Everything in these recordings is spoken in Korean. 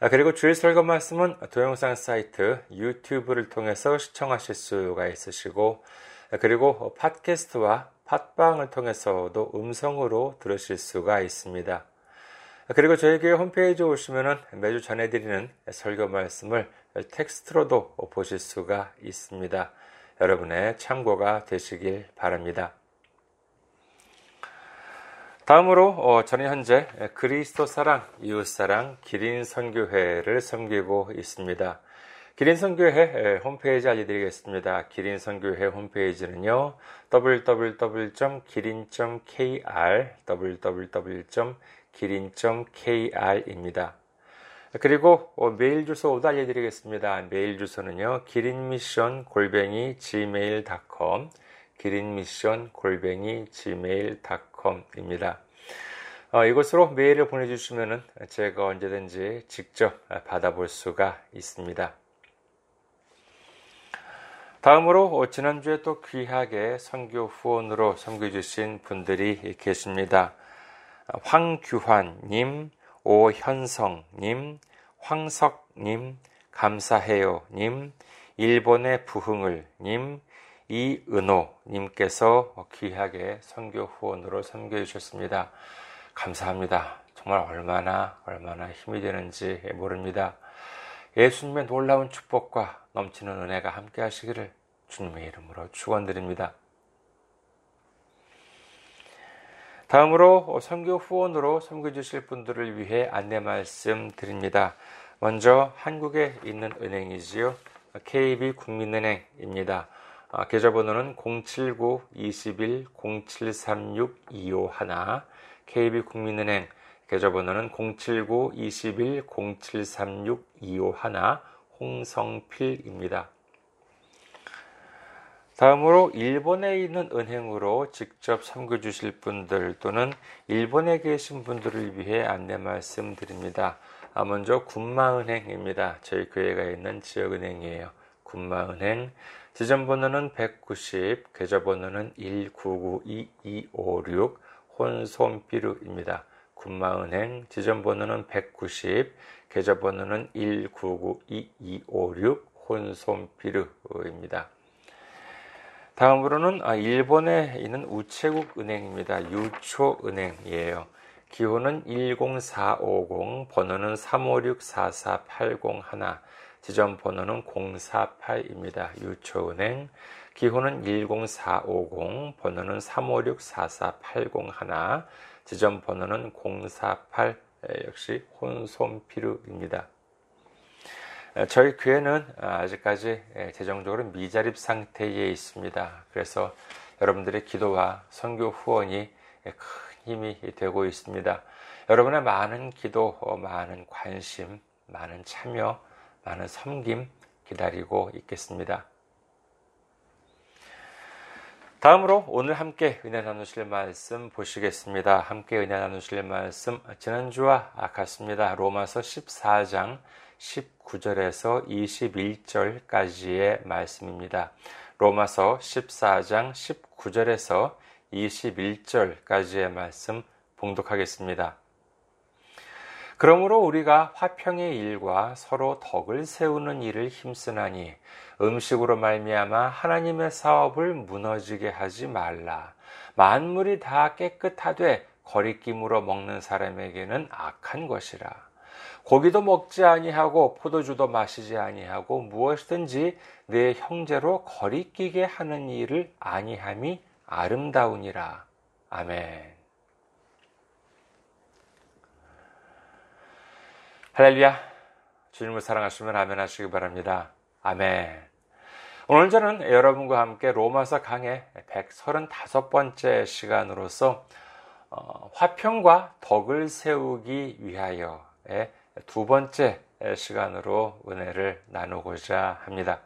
아, 그리고 주일 설교 말씀은 동영상 사이트 유튜브를 통해서 시청하실 수가 있으시고, 아, 그리고 팟캐스트와 팟빵을 통해서도 음성으로 들으실 수가 있습니다. 아, 그리고 저희 교회 홈페이지에 오시면은 매주 전해드리는 설교 말씀을 텍스트로도 보실 수가 있습니다. 여러분의 참고가 되시길 바랍니다. 다음으로 어, 저는 현재 그리스도 사랑, 이웃 사랑, 기린 선교회를 섬기고 있습니다. 기린 선교회 홈페이지 알려드리겠습니다. 기린 선교회 홈페이지는요, www.기린.kr, www.기린.kr입니다. 그리고 어, 메일 주소도 알려드리겠습니다. 메일 주소는요, 기린미션 골뱅이 gmail.com, 기린미션 골뱅이 gmail.com 입니다. 어, 이곳으로 메일을 보내주시면 제가 언제든지 직접 받아볼 수가 있습니다. 다음으로 지난주에 또 귀하게 선교 후원으로 섬겨주신 분들이 계십니다. 황규환님, 오현성님, 황석님, 감사해요님, 일본의 부흥을님, 이은호님께서 귀하게 선교 후원으로 섬겨주셨습니다. 감사합니다. 정말 얼마나, 얼마나 힘이 되는지 모릅니다. 예수님의 놀라운 축복과 넘치는 은혜가 함께 하시기를 주님의 이름으로 축원드립니다. 다음으로 선교 후원으로 섬겨주실 분들을 위해 안내 말씀 드립니다. 먼저 한국에 있는 은행이지요. KB국민은행입니다. 아, 계좌번호는 079-21-0736-251 KB국민은행 계좌번호는 079-21-0736-251 홍성필입니다. 다음으로 일본에 있는 은행으로 직접 섬겨주실 분들 또는 일본에 계신 분들을 위해 안내 말씀드립니다. 아, 먼저 군마은행입니다. 저희 교회가 있는 지역은행이에요. 군마은행 지점번호는 190, 계좌번호는 1992256 혼손비루입니다. 군마은행 지점번호는 190, 계좌번호는 1992256 혼손비루입니다. 다음으로는 아, 일본에 있는 우체국 은행입니다. 유초은행이에요. 기호는 10450, 번호는 356-44801, 지점 번호는 048입니다. 유초은행 기호는 10450, 번호는 356-44801, 지점 번호는 048, 역시 혼손피루입니다. 저희 교회는 아직까지 재정적으로 미자립 상태에 있습니다. 그래서 여러분들의 기도와 선교 후원이 큰 힘이 되고 있습니다. 여러분의 많은 기도, 많은 관심, 많은 참여, 많은 섬김 기다리고 있겠습니다. 다음으로 오늘 함께 은혜 나누실 말씀 보시겠습니다. 함께 은혜 나누실 말씀 지난주와 같습니다. 로마서 14장 19절에서 21절까지의 말씀입니다. 로마서 14장 19절에서 21절까지의 말씀 봉독하겠습니다. 그러므로 우리가 화평의 일과 서로 덕을 세우는 일을 힘쓰나니 음식으로 말미암아 하나님의 사업을 무너지게 하지 말라. 만물이 다 깨끗하되 거리낌으로 먹는 사람에게는 악한 것이라. 고기도 먹지 아니하고 포도주도 마시지 아니하고 무엇이든지 내 형제로 거리끼게 하는 일을 아니함이 아름다우니라. 아멘. 할렐루야. 주님을 사랑하시면 아멘 하시기 바랍니다. 아멘. 오늘 저는 여러분과 함께 로마서 강의 135번째 시간으로서 어, 화평과 덕을 세우기 위하여의 두 번째 시간으로 은혜를 나누고자 합니다.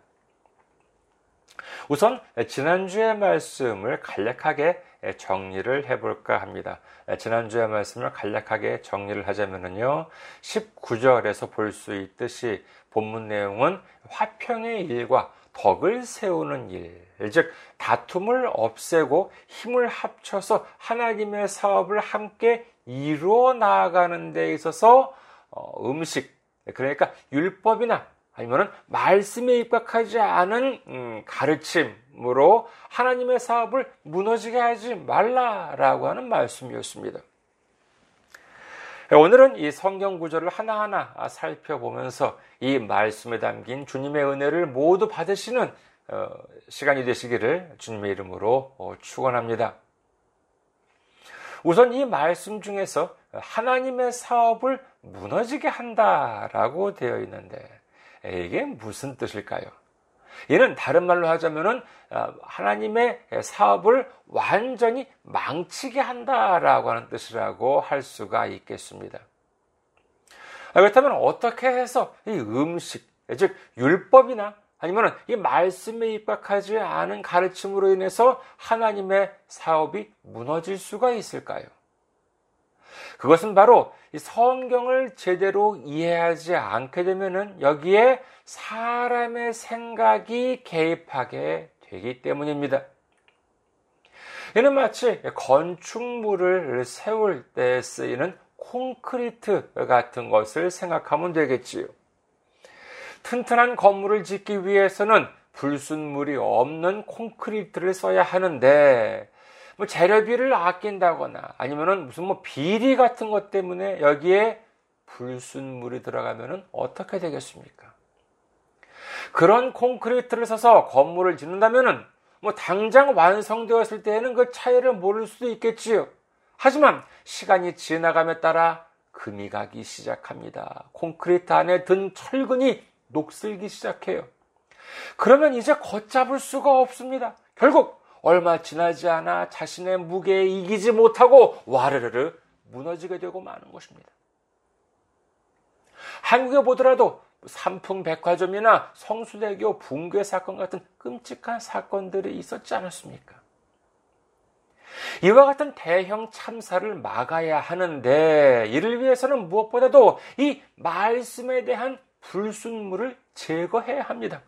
우선 지난주의 말씀을 간략하게 정리를 해볼까 합니다. 지난주의 말씀을 간략하게 정리를 하자면요. 19절에서 볼 수 있듯이 본문 내용은 화평의 일과 덕을 세우는 일, 즉 다툼을 없애고 힘을 합쳐서 하나님의 사업을 함께 이루어 나아가는 데 있어서 어, 음식, 그러니까 율법이나 아니면 말씀에 입각하지 않은 음, 가르침 으로 하나님의 사업을 무너지게 하지 말라라고 하는 말씀이었습니다. 오늘은 이 성경 구절을 하나하나 살펴보면서 이 말씀에 담긴 주님의 은혜를 모두 받으시는 어, 시간이 되시기를 주님의 이름으로 어, 축원합니다. 우선 이 말씀 중에서 하나님의 사업을 무너지게 한다라고 되어 있는데 이게 무슨 뜻일까요? 이는 다른 말로 하자면은 어, 하나님의 사업을 완전히 망치게 한다라고 하는 뜻이라고 할 수가 있겠습니다. 아, 그렇다면 어떻게 해서 이 음식, 즉 율법이나 아니면 이 말씀에 입각하지 않은 가르침으로 인해서 하나님의 사업이 무너질 수가 있을까요? 그것은 바로 성경을 제대로 이해하지 않게 되면은 여기에 사람의 생각이 개입하게 되기 때문입니다. 이는 마치 건축물을 세울 때 쓰이는 콘크리트 같은 것을 생각하면 되겠지요. 튼튼한 건물을 짓기 위해서는 불순물이 없는 콘크리트를 써야 하는데 뭐 재료비를 아낀다거나 아니면은 무슨 뭐 비리 같은 것 때문에 여기에 불순물이 들어가면은 어떻게 되겠습니까? 그런 콘크리트를 써서 건물을 짓는다면은 뭐 당장 완성되었을 때에는 그 차이를 모를 수도 있겠지요. 하지만 시간이 지나감에 따라 금이 가기 시작합니다. 콘크리트 안에 든 철근이 녹슬기 시작해요. 그러면 이제 걷잡을 수가 없습니다. 결국 얼마 지나지 않아 자신의 무게에 이기지 못하고 와르르르 무너지게 되고 마는 것입니다. 한국에 보더라도 삼풍백화점이나 성수대교 붕괴 사건 같은 끔찍한 사건들이 있었지 않았습니까? 이와 같은 대형 참사를 막아야 하는데 이를 위해서는 무엇보다도 이 말씀에 대한 불순물을 제거해야 합니다.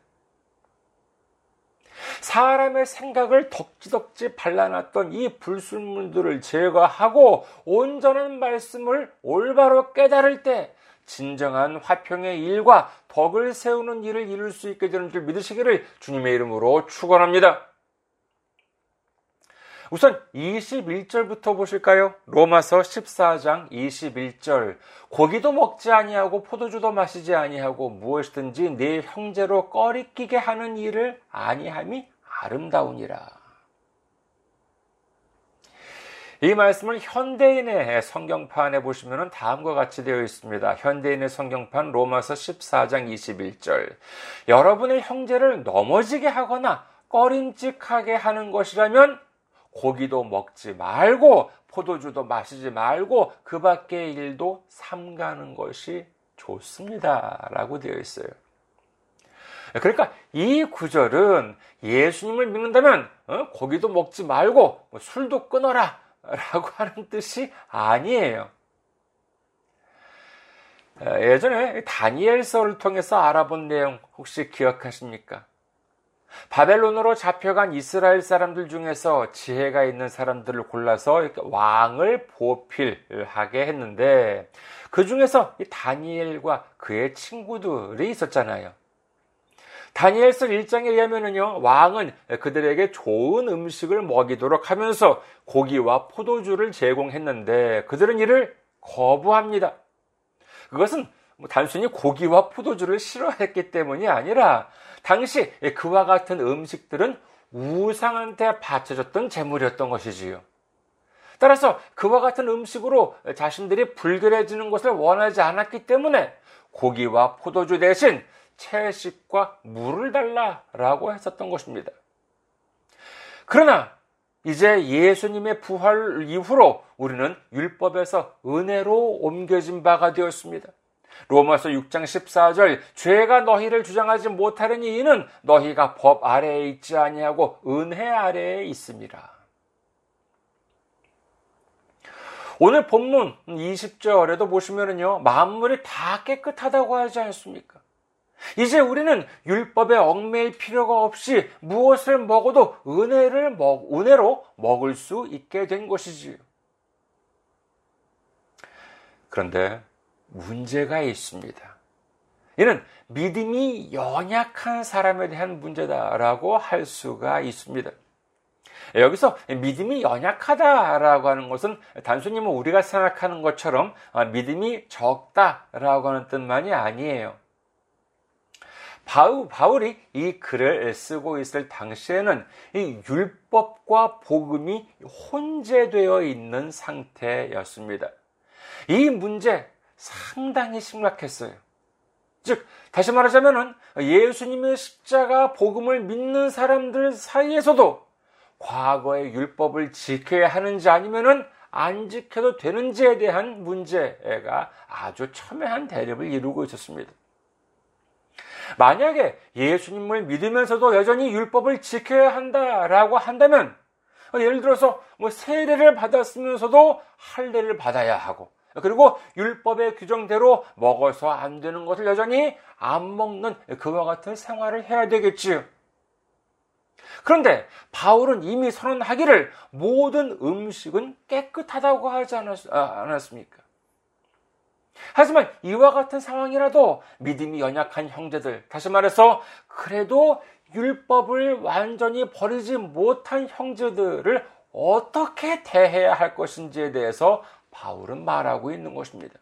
사람의 생각을 덕지덕지 발라놨던 이 불순물들을 제거하고 온전한 말씀을 올바로 깨달을 때 진정한 화평의 일과 덕을 세우는 일을 이룰 수 있게 되는 줄 믿으시기를 주님의 이름으로 축원합니다. 우선 21절부터 보실까요? 로마서 14장 21절. 고기도 먹지 아니하고 포도주도 마시지 아니하고 무엇이든지 내 형제로 꺼리끼게 하는 일을 아니함이 아름다우니라. 이 말씀을 현대인의 성경판에 보시면 다음과 같이 되어 있습니다. 현대인의 성경판 로마서 14장 21절. 여러분의 형제를 넘어지게 하거나 꺼림직하게 하는 것이라면 고기도 먹지 말고 포도주도 마시지 말고 그 밖의 일도 삼가는 것이 좋습니다. 라고 되어 있어요. 그러니까 이 구절은 예수님을 믿는다면 어? 고기도 먹지 말고 뭐 술도 끊어라 라고 하는 뜻이 아니에요. 예전에 다니엘서를 통해서 알아본 내용 혹시 기억하십니까? 바벨론으로 잡혀간 이스라엘 사람들 중에서 지혜가 있는 사람들을 골라서 왕을 보필하게 했는데 그 중에서 다니엘과 그의 친구들이 있었잖아요. 다니엘서 1장에 의하면요, 왕은 그들에게 좋은 음식을 먹이도록 하면서 고기와 포도주를 제공했는데 그들은 이를 거부합니다. 그것은 뭐 단순히 고기와 포도주를 싫어했기 때문이 아니라 당시 그와 같은 음식들은 우상한테 바쳐졌던 재물이었던 것이지요. 따라서 그와 같은 음식으로 자신들이 불결해지는 것을 원하지 않았기 때문에 고기와 포도주 대신 채식과 물을 달라라고 했었던 것입니다. 그러나 이제 예수님의 부활 이후로 우리는 율법에서 은혜로 옮겨진 바가 되었습니다. 로마서 6장 14절 죄가 너희를 주장하지 못하려니 이는 너희가 법 아래에 있지 아니하고 은혜 아래에 있습니다. 오늘 본문 20절에도 보시면은요, 만물이 다 깨끗하다고 하지 않습니까? 이제 우리는 율법에 얽매일 필요가 없이 무엇을 먹어도 은혜를 먹, 은혜로 먹을 수 있게 된 것이지요. 그런데 문제가 있습니다. 이는 믿음이 연약한 사람에 대한 문제다라고 할 수가 있습니다. 여기서 믿음이 연약하다라고 하는 것은 단순히 뭐 우리가 생각하는 것처럼 믿음이 적다라고 하는 뜻만이 아니에요. 바울, 이 이 글을 쓰고 있을 당시에는 이 율법과 복음이 혼재되어 있는 상태였습니다. 이 문제 상당히 심각했어요. 즉, 다시 말하자면은 예수님의 십자가 복음을 믿는 사람들 사이에서도 과거의 율법을 지켜야 하는지 아니면은 안 지켜도 되는지에 대한 문제가 아주 첨예한 대립을 이루고 있었습니다. 만약에 예수님을 믿으면서도 여전히 율법을 지켜야 한다라고 한다면 예를 들어서 뭐 세례를 받았으면서도 할례를 받아야 하고 그리고 율법의 규정대로 먹어서 안 되는 것을 여전히 안 먹는 그와 같은 생활을 해야 되겠지요. 그런데 바울은 이미 선언하기를 모든 음식은 깨끗하다고 하지 아, 않았 습니까? 하지만 이와 같은 상황이라도 믿음이 연약한 형제들, 다시 말해서 그래도 율법을 완전히 버리지 못한 형제들을 어떻게 대해야 할 것인지에 대해서 바울은 말하고 있는 것입니다.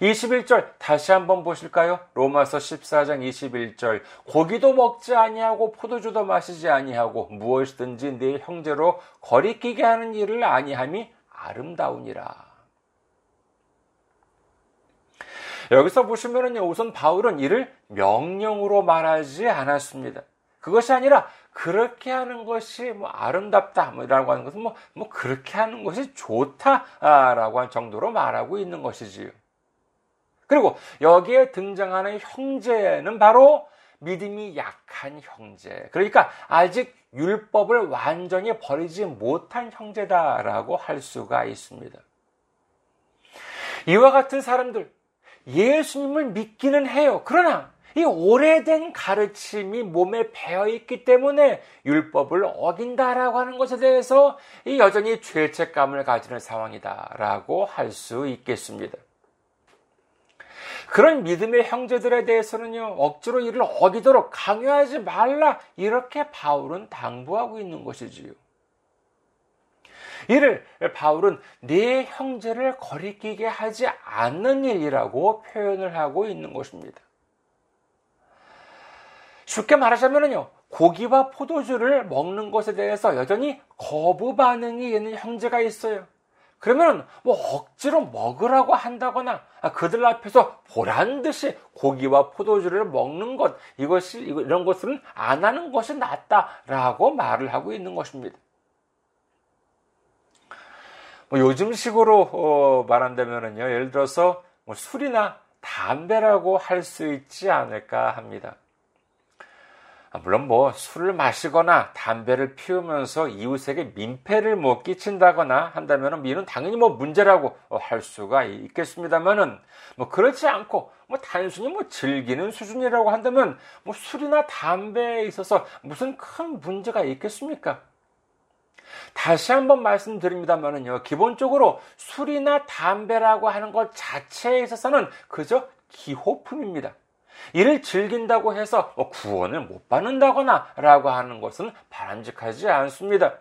21절 다시 한번 보실까요? 로마서 14장 21절 고기도 먹지 아니하고 포도주도 마시지 아니하고 무엇이든지 내 형제로 거리끼게 하는 일을 아니함이 아름다우니라. 여기서 보시면은요, 우선 바울은 이를 명령으로 말하지 않았습니다. 그것이 아니라 그렇게 하는 것이 뭐 아름답다 뭐라고 하는 것은 뭐, 뭐 그렇게 하는 것이 좋다라고 한 정도로 말하고 있는 것이지요. 그리고 여기에 등장하는 형제는 바로 믿음이 약한 형제. 그러니까 아직 율법을 완전히 버리지 못한 형제다라고 할 수가 있습니다. 이와 같은 사람들, 예수님을 믿기는 해요. 그러나 이 오래된 가르침이 몸에 배어 있기 때문에 율법을 어긴다라고 하는 것에 대해서 여전히 죄책감을 가지는 상황이다라고 할 수 있겠습니다. 그런 믿음의 형제들에 대해서는요, 억지로 이를 어기도록 강요하지 말라, 이렇게 바울은 당부하고 있는 것이지요. 이를 바울은 내 형제를 거리끼게 하지 않는 일이라고 표현을 하고 있는 것입니다. 쉽게 말하자면요. 고기와 포도주를 먹는 것에 대해서 여전히 거부 반응이 있는 형제가 있어요. 그러면 뭐 억지로 먹으라고 한다거나 그들 앞에서 보란 듯이 고기와 포도주를 먹는 것 이것이 이런 것은 안 하는 것이 낫다라고 말을 하고 있는 것입니다. 뭐 요즘 식으로 어, 말한다면요, 예를 들어서 뭐 술이나 담배라고 할 수 있지 않을까 합니다. 아, 물론 뭐 술을 마시거나 담배를 피우면서 이웃에게 민폐를 못 끼친다거나 한다면 이는 당연히 뭐 문제라고 할 수가 있겠습니다만은 뭐 그렇지 않고 뭐 단순히 뭐 즐기는 수준이라고 한다면 뭐 술이나 담배에 있어서 무슨 큰 문제가 있겠습니까? 다시 한번 말씀드립니다만은요, 기본적으로 술이나 담배라고 하는 것 자체에 있어서는 그저 기호품입니다. 이를 즐긴다고 해서 뭐 구원을 못 받는다거나 라고 하는 것은 바람직하지 않습니다.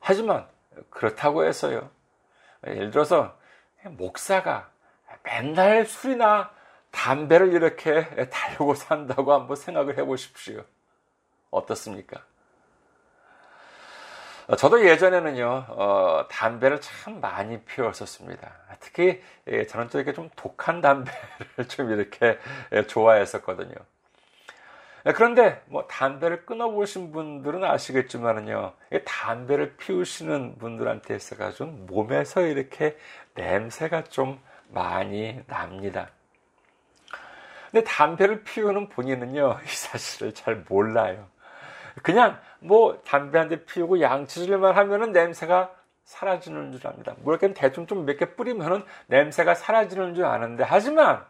하지만 그렇다고 해서요. 예를 들어서 목사가 맨날 술이나 담배를 이렇게 달고 산다고 한번 생각을 해 보십시오. 어떻습니까? 어, 저도 예전에는요, 어, 담배를 참 많이 피웠었습니다. 특히 예, 저는 또 이렇게 좀 독한 담배를 좀 이렇게 예, 좋아했었거든요. 그런데 뭐 담배를 끊어보신 분들은 아시겠지만은요, 담배를 피우시는 분들한테 있어가 좀 몸에서 이렇게 냄새가 좀 많이 납니다. 근데 담배를 피우는 본인은요, 이 사실을 잘 몰라요. 그냥 뭐 담배 한 대 피우고 양치질만 하면은 냄새가 사라지는 줄 압니다. 뭐 이렇게 대충 좀 몇 개 뿌리면은 냄새가 사라지는 줄 아는데, 하지만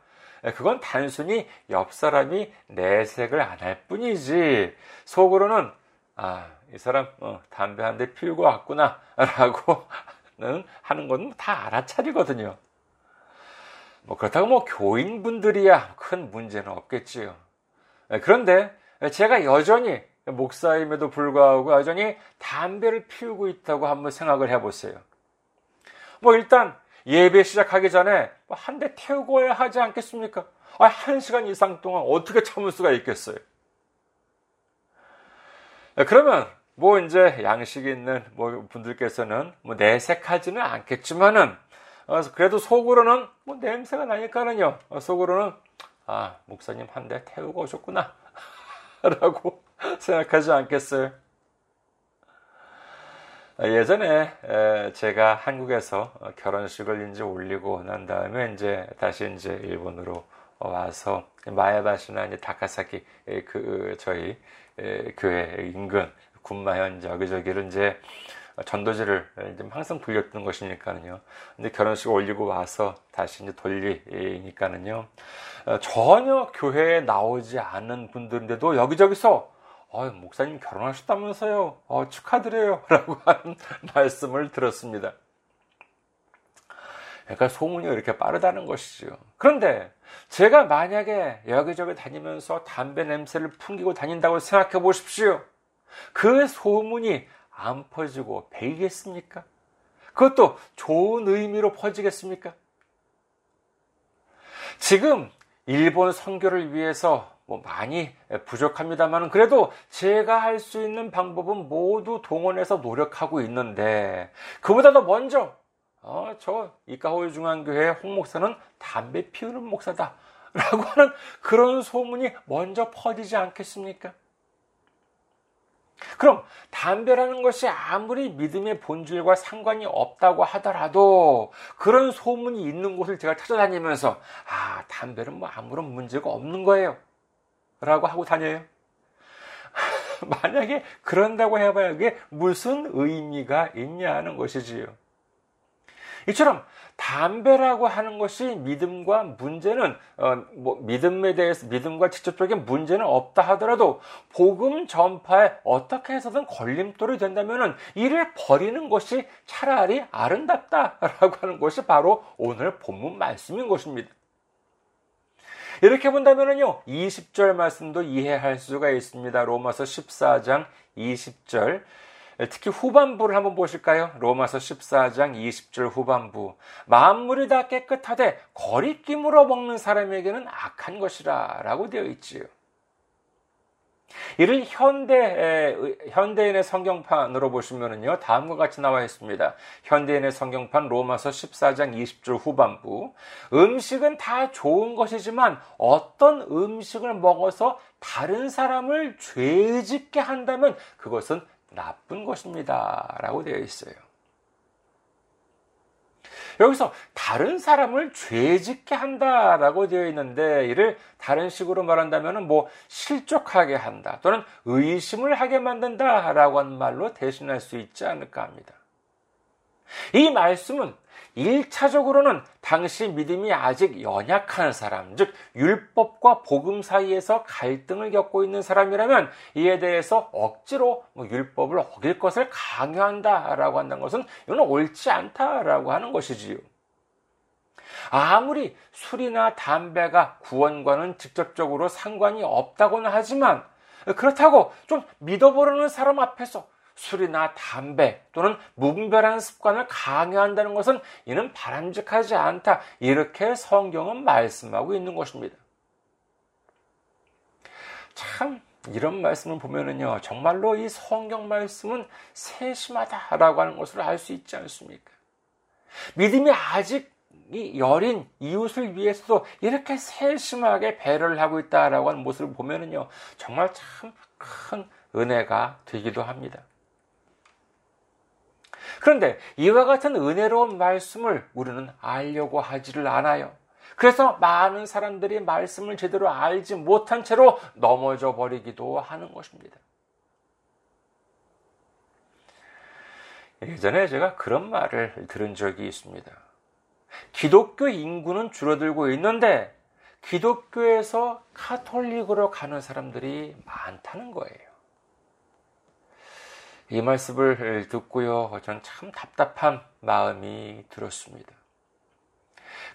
그건 단순히 옆 사람이 내색을 안 할 뿐이지, 속으로는, 아, 이 사람, 어, 담배 한 대 피우고 왔구나, 라고 하는 건 다 알아차리거든요. 뭐 그렇다고 뭐 교인분들이야 큰 문제는 없겠지요. 그런데 제가 여전히 목사임에도 불구하고 여전히 담배를 피우고 있다고 한번 생각을 해보세요. 뭐 일단 예배 시작하기 전에 뭐 한대 태우고 야 하지 않겠습니까? 아, 한 시간 이상 동안 어떻게 참을 수가 있겠어요? 그러면 뭐 이제 양식 있는 뭐 분들께서는 뭐 내색하지는 않겠지만은 어, 그래도 속으로는 뭐 냄새가 나니까는요. 어, 속으로는 아 목사님 한 대 태우고 오셨구나 라고 생각하지 않겠어요? 예전에 제가 한국에서 결혼식을 이제 올리고 난 다음에 이제 다시 이제 일본으로 와서 마야바시나 이제 다카사키 그 저희 교회 인근 군마현 여기저기를 이제 전도지를 항상 불렸던 것이니까는요. 근데 결혼식 올리고 와서 다시 이제 돌리니까는요. 전혀 교회에 나오지 않은 분들인데도 여기저기서 어, 목사님 결혼하셨다면서요. 어, 축하드려요. 라고 하는 말씀을 들었습니다. 그러니까 소문이 이렇게 빠르다는 것이죠. 그런데 제가 만약에 여기저기 다니면서 담배 냄새를 풍기고 다닌다고 생각해 보십시오. 그 소문이 안 퍼지고 배이겠습니까? 그것도 좋은 의미로 퍼지겠습니까? 지금 일본 선교를 위해서 뭐 많이 부족합니다만 그래도 제가 할 수 있는 방법은 모두 동원해서 노력하고 있는데 그보다 도 먼저 어, 저 이카호의 중앙교회 홍 목사는 담배 피우는 목사다 라고 하는 그런 소문이 먼저 퍼지지 않겠습니까? 그럼 담배라는 것이 아무리 믿음의 본질과 상관이 없다고 하더라도 그런 소문이 있는 곳을 제가 찾아다니면서 아, 담배는 뭐 아무런 문제가 없는 거예요. 라고 하고 다녀요. 만약에 그런다고 해봐야 그게 무슨 의미가 있냐는 것이지요. 이처럼 담배라고 하는 것이 믿음과 문제는 어, 뭐 믿음에 대해서 믿음과 직접적인 문제는 없다 하더라도 복음 전파에 어떻게 해서든 걸림돌이 된다면은 이를 버리는 것이 차라리 아름답다라고 하는 것이 바로 오늘 본문 말씀인 것입니다. 이렇게 본다면요, 20절 말씀도 이해할 수가 있습니다. 로마서 14장 20절. 특히 후반부를 한번 보실까요? 로마서 14장 20절 후반부. 만물이 다 깨끗하되 거리낌으로 먹는 사람에게는 악한 것이라 라고 되어 있지요. 이를 현대, 현대인의 성경판으로 보시면은요, 다음과 같이 나와 있습니다. 현대인의 성경판 로마서 14장 20절 후반부. 음식은 다 좋은 것이지만 어떤 음식을 먹어서 다른 사람을 죄짓게 한다면 그것은 나쁜 것입니다. 라고 되어 있어요. 여기서 다른 사람을 죄짓게 한다라고 되어 있는데 이를 다른 식으로 말한다면 뭐 실족하게 한다 또는 의심을 하게 만든다라고 하는 말로 대신할 수 있지 않을까 합니다. 이 말씀은 1차적으로는 당시 믿음이 아직 연약한 사람, 즉, 율법과 복음 사이에서 갈등을 겪고 있는 사람이라면 이에 대해서 억지로 뭐 율법을 어길 것을 강요한다라고 한다는 것은 이건 옳지 않다라고 하는 것이지요. 아무리 술이나 담배가 구원과는 직접적으로 상관이 없다고는 하지만 그렇다고 좀 믿어보려는 사람 앞에서 술이나 담배 또는 무분별한 습관을 강요한다는 것은 이는 바람직하지 않다. 이렇게 성경은 말씀하고 있는 것입니다. 참 이런 말씀을 보면은요, 정말로 이 성경 말씀은 세심하다라고 하는 것을 알 수 있지 않습니까? 믿음이 아직 이 여린 이웃을 위해서도 이렇게 세심하게 배려를 하고 있다라고 하는 모습을 보면은요, 정말 참 큰 은혜가 되기도 합니다. 그런데 이와 같은 은혜로운 말씀을 우리는 알려고 하지를 않아요. 그래서 많은 사람들이 말씀을 제대로 알지 못한 채로 넘어져 버리기도 하는 것입니다. 예전에 제가 그런 말을 들은 적이 있습니다. 기독교 인구는 줄어들고 있는데 기독교에서 카톨릭으로 가는 사람들이 많다는 거예요. 이 말씀을 듣고요, 전 참 답답한 마음이 들었습니다.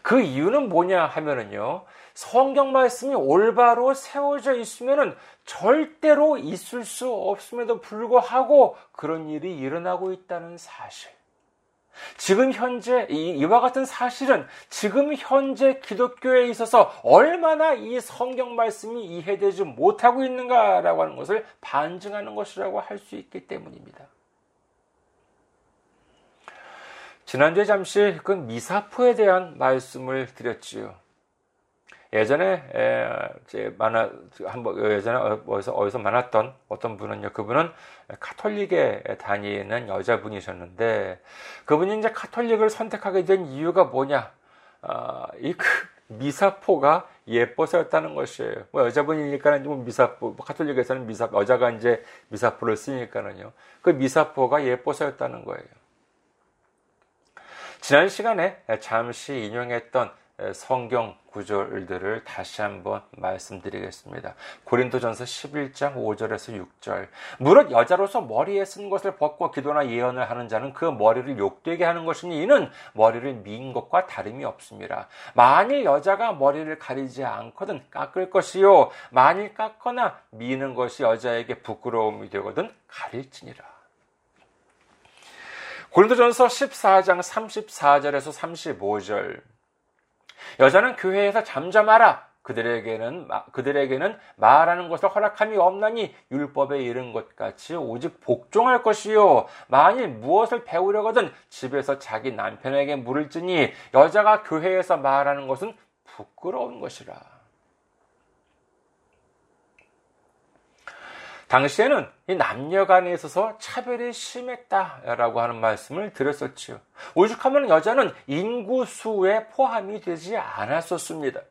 그 이유는 뭐냐 하면은요, 성경 말씀이 올바로 세워져 있으면은 절대로 있을 수 없음에도 불구하고 그런 일이 일어나고 있다는 사실. 지금 현재 이와 같은 사실은 지금 현재 기독교에 있어서 얼마나 이 성경 말씀이 이해되지 못하고 있는가라고 하는 것을 반증하는 것이라고 할 수 있기 때문입니다. 지난주에 잠시 그 미사포에 대한 말씀을 드렸지요. 예전에 제 만화 한번 예전에 어디서 어디서 만났던 어떤 분은요. 그분은 카톨릭에 다니는 여자분이셨는데 그분이 이제 카톨릭을 선택하게 된 이유가 뭐냐? 아, 이그 미사포가 예뻐서였다는 것이에요. 뭐 여자분이니까는 뭐 미사포, 뭐 카톨릭에서는 미사 여자가 이제 미사포를 쓰니까는요. 그 미사포가 예뻐서였다는 거예요. 지난 시간에 잠시 인용했던 성경 구절들을 다시 한번 말씀드리겠습니다. 고린도전서 11장 5절에서 6절. 무릇 여자로서 머리에 쓴 것을 벗고 기도나 예언을 하는 자는 그 머리를 욕되게 하는 것이니 이는 머리를 민 것과 다름이 없습니다. 만일 여자가 머리를 가리지 않거든 깎을 것이요 만일 깎거나 미는 것이 여자에게 부끄러움이 되거든 가릴지니라. 고린도전서 14장 34절에서 35절 여자는 교회에서 잠잠하라. 그들에게는 그들에게는 말하는 것을 허락함이 없나니 율법에 이른 것 같이 오직 복종할 것이요 만일 무엇을 배우려거든 집에서 자기 남편에게 물을지니 여자가 교회에서 말하는 것은 부끄러운 것이라. 당시에는 이 남녀 간에 있어서 차별이 심했다라고 하는 말씀을 드렸었지요. 오죽하면 여자는 인구수에 포함이 되지 않았었습니다.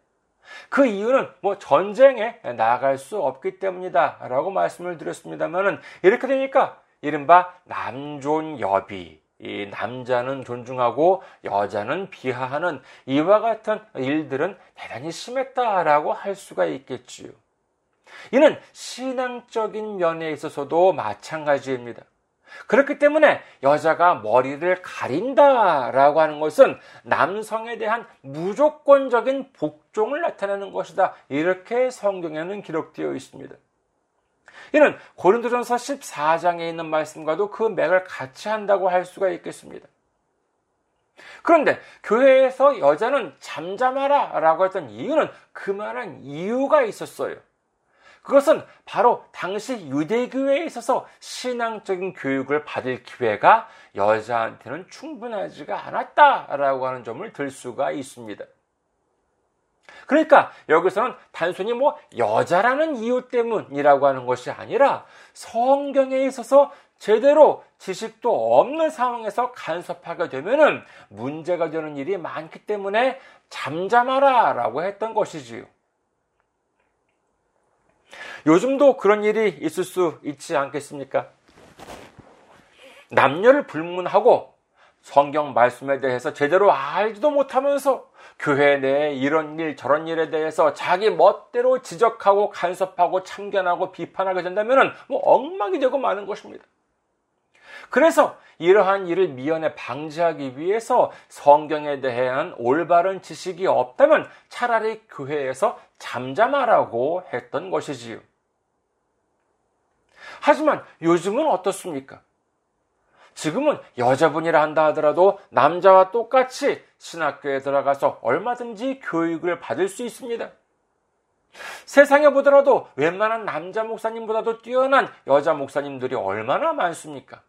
그 이유는 뭐 전쟁에 나갈 수 없기 때문이다라고 말씀을 드렸습니다만은 이렇게 되니까 이른바 남존 여비 이 남자는 존중하고 여자는 비하하는 이와 같은 일들은 대단히 심했다라고 할 수가 있겠지요. 이는 신앙적인 면에 있어서도 마찬가지입니다. 그렇기 때문에 여자가 머리를 가린다라고 하는 것은 남성에 대한 무조건적인 복종을 나타내는 것이다. 이렇게 성경에는 기록되어 있습니다. 이는 고린도전서 14장에 있는 말씀과도 그 맥을 같이 한다고 할 수가 있겠습니다. 그런데 교회에서 여자는 잠잠하라 라고 했던 이유는 그만한 이유가 있었어요. 그것은 바로 당시 유대교회에 있어서 신앙적인 교육을 받을 기회가 여자한테는 충분하지가 않았다라고 하는 점을 들 수가 있습니다. 그러니까 여기서는 단순히 뭐 여자라는 이유 때문이라고 하는 것이 아니라 성경에 있어서 제대로 지식도 없는 상황에서 간섭하게 되면은 문제가 되는 일이 많기 때문에 잠잠하라 라고 했던 것이지요. 요즘도 그런 일이 있을 수 있지 않겠습니까? 남녀를 불문하고 성경 말씀에 대해서 제대로 알지도 못하면서 교회 내에 이런 일 저런 일에 대해서 자기 멋대로 지적하고 간섭하고 참견하고 비판하게 된다면 뭐 엉망이 되고 마는 것입니다. 그래서 이러한 일을 미연에 방지하기 위해서 성경에 대한 올바른 지식이 없다면 차라리 교회에서 잠잠하라고 했던 것이지요. 하지만 요즘은 어떻습니까? 지금은 여자분이라 한다 하더라도 남자와 똑같이 신학교에 들어가서 얼마든지 교육을 받을 수 있습니다. 세상에 보더라도 웬만한 남자 목사님보다도 뛰어난 여자 목사님들이 얼마나 많습니까?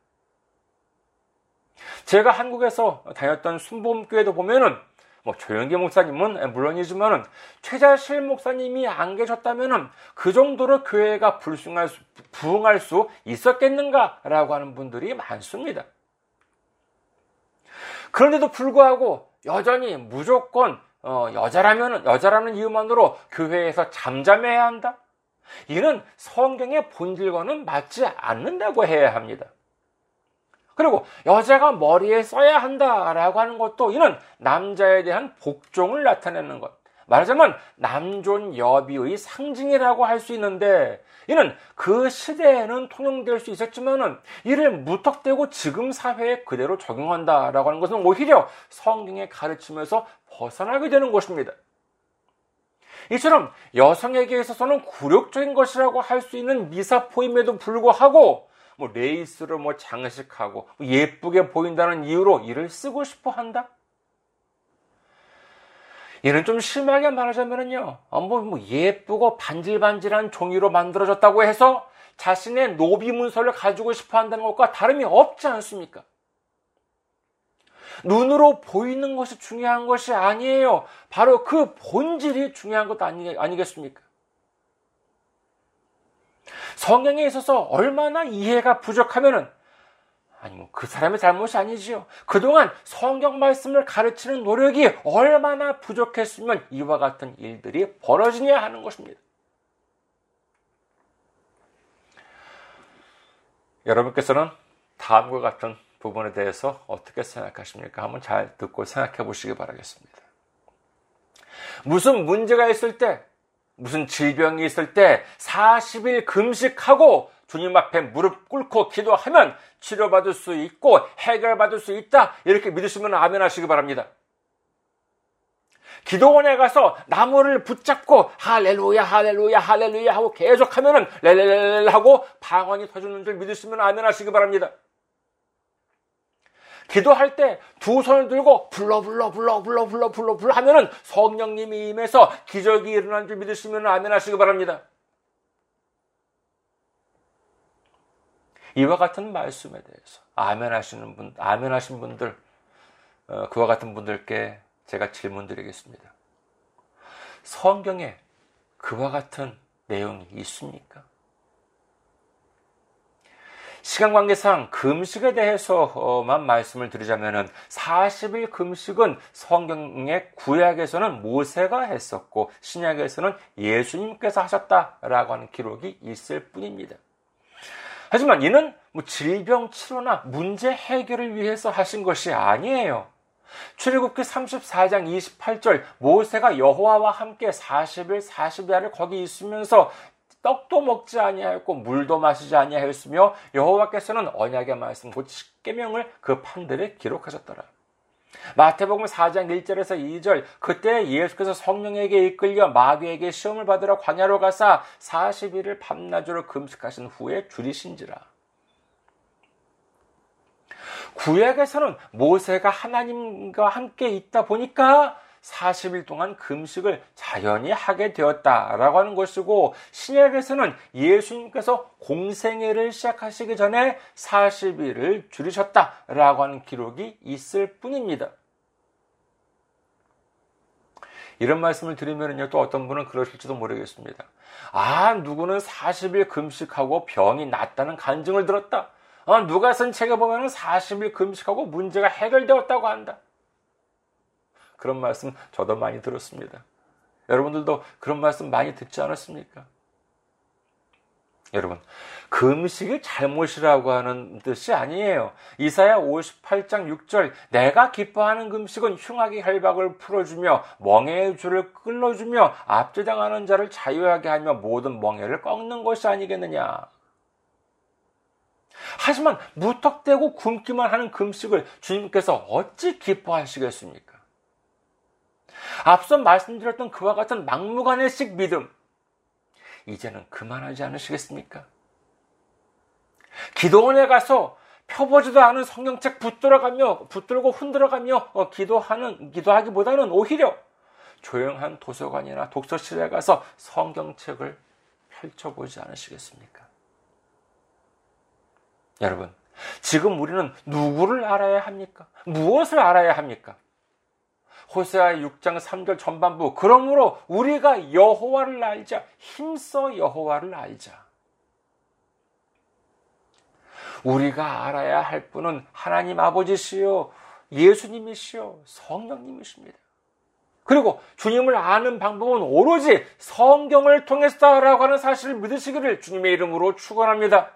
제가 한국에서 다녔던 순복음교회도 보면은 뭐 조영기 목사님은 물론이지만은 최자실 목사님이 안 계셨다면은 그 정도로 교회가 불승할 수, 부흥할 수 있었겠는가라고 하는 분들이 많습니다. 그런데도 불구하고 여전히 무조건 어, 여자라면 여자라는 이유만으로 교회에서 잠잠해야 한다. 이는 성경의 본질과는 맞지 않는다고 해야 합니다. 그리고 여자가 머리에 써야 한다라고 하는 것도 이는 남자에 대한 복종을 나타내는 것. 말하자면 남존 여비의 상징이라고 할 수 있는데 이는 그 시대에는 통용될 수 있었지만은 이를 무턱대고 지금 사회에 그대로 적용한다라고 하는 것은 오히려 성경의 가르침에서 벗어나게 되는 것입니다. 이처럼 여성에게 있어서는 굴욕적인 것이라고 할 수 있는 미사포임에도 불구하고 뭐 레이스로 뭐 장식하고 뭐 예쁘게 보인다는 이유로 이를 쓰고 싶어 한다? 얘는 좀 심하게 말하자면요. 어, 뭐, 뭐 예쁘고 반질반질한 종이로 만들어졌다고 해서 자신의 노비 문서를 가지고 싶어 한다는 것과 다름이 없지 않습니까? 눈으로 보이는 것이 중요한 것이 아니에요. 바로 그 본질이 중요한 것 아니, 아니겠습니까? 성경에 있어서 얼마나 이해가 부족하면은 아니 뭐 그 사람의 잘못이 아니지요. 그동안 성경 말씀을 가르치는 노력이 얼마나 부족했으면 이와 같은 일들이 벌어지냐 하는 것입니다. 여러분께서는 다음과 같은 부분에 대해서 어떻게 생각하십니까? 한번 잘 듣고 생각해 보시기 바라겠습니다. 무슨 문제가 있을 때, 무슨 질병이 있을 때 40일 금식하고 주님 앞에 무릎 꿇고 기도하면 치료받을 수 있고 해결받을 수 있다. 이렇게 믿으시면 아멘 하시기 바랍니다. 기도원에 가서 나무를 붙잡고 할렐루야 할렐루야 할렐루야 하고 계속 하면은 렐렐렐 하고 방언이 터지는 줄 믿으시면 아멘 하시기 바랍니다. 기도할 때 두 손을 들고 불러 불러 불러 불러 불러 불러 불러 하면은 성령님이 임해서 기적이 일어난 줄 믿으시면 아멘 하시기 바랍니다. 이와 같은 말씀에 대해서 아멘 하시는 분, 아멘 하신 분들, 어, 그와 같은 분들께 제가 질문 드리겠습니다. 성경에 그와 같은 내용이 있습니까? 시간 관계상 금식에 대해서만 말씀을 드리자면은 40일 금식은 성경의 구약에서는 모세가 했었고 신약에서는 예수님께서 하셨다라고 하는 기록이 있을 뿐입니다. 하지만 이는 뭐 질병 치료나 문제 해결을 위해서 하신 것이 아니에요. 출애굽기 34장 28절 모세가 여호와와 함께 40일 40야를 거기 있으면서 떡도 먹지 아니하였고 물도 마시지 아니하였으며 여호와께서는 언약의 말씀 곧 십계명을 그 판들에 기록하셨더라. 마태복음 4장 1절에서 2절 그때 예수께서 성령에게 이끌려 마귀에게 시험을 받으러 광야로 가사 40일을 밤낮으로 금식하신 후에 줄이신지라. 구약에서는 모세가 하나님과 함께 있다 보니까 40일 동안 금식을 자연히 하게 되었다라고 하는 것이고 신약에서는 예수님께서 공생애를 시작하시기 전에 40일을 줄이셨다라고 하는 기록이 있을 뿐입니다. 이런 말씀을 드리면요, 또 어떤 분은 그러실지도 모르겠습니다. 아, 누구는 40일 금식하고 병이 낫다는 간증을 들었다. 아, 누가 쓴 책에 보면 40일 금식하고 문제가 해결되었다고 한다. 그런 말씀 저도 많이 들었습니다. 여러분들도 그런 말씀 많이 듣지 않았습니까? 여러분, 금식이 잘못이라고 하는 뜻이 아니에요. 이사야 58장 6절, 내가 기뻐하는 금식은 흉악의 혈박을 풀어주며 멍해의 줄을 끌어주며 압제당하는 자를 자유하게 하며 모든 멍해를 꺾는 것이 아니겠느냐. 하지만 무턱대고 굶기만 하는 금식을 주님께서 어찌 기뻐하시겠습니까? 앞서 말씀드렸던 그와 같은 막무가내식 믿음, 이제는 그만하지 않으시겠습니까? 기도원에 가서 펴보지도 않은 성경책 붙들어가며 붙들고 흔들어가며 어, 기도하는 기도하기보다는 오히려 조용한 도서관이나 독서실에 가서 성경책을 펼쳐보지 않으시겠습니까? 여러분, 지금 우리는 누구를 알아야 합니까? 무엇을 알아야 합니까? 호세아 6장 3절 전반부 그러므로 우리가 여호와를 알자 힘써 여호와를 알자 우리가 알아야 할 분은 하나님 아버지시요 예수님이시요 성령님이십니다. 그리고 주님을 아는 방법은 오로지 성경을 통해서라고 하는 사실을 믿으시기를 주님의 이름으로 축원합니다.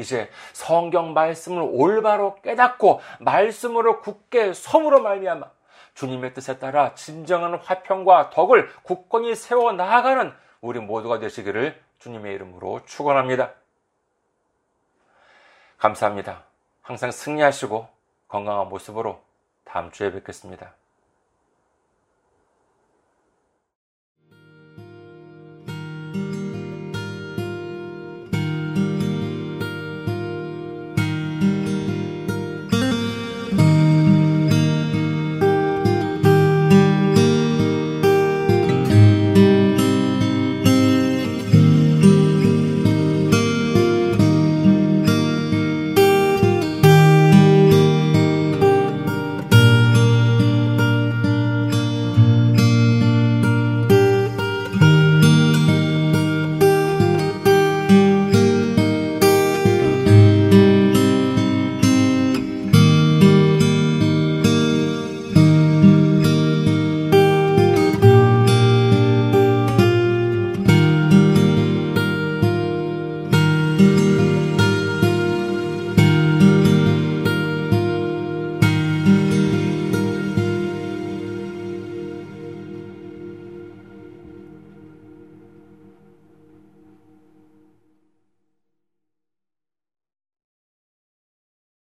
이제 성경 말씀을 올바로 깨닫고 말씀으로 굳게 섬으로 말미암아 주님의 뜻에 따라 진정한 화평과 덕을 굳건히 세워 나아가는 우리 모두가 되시기를 주님의 이름으로 축원합니다. 감사합니다. 항상 승리하시고 건강한 모습으로 다음 주에 뵙겠습니다.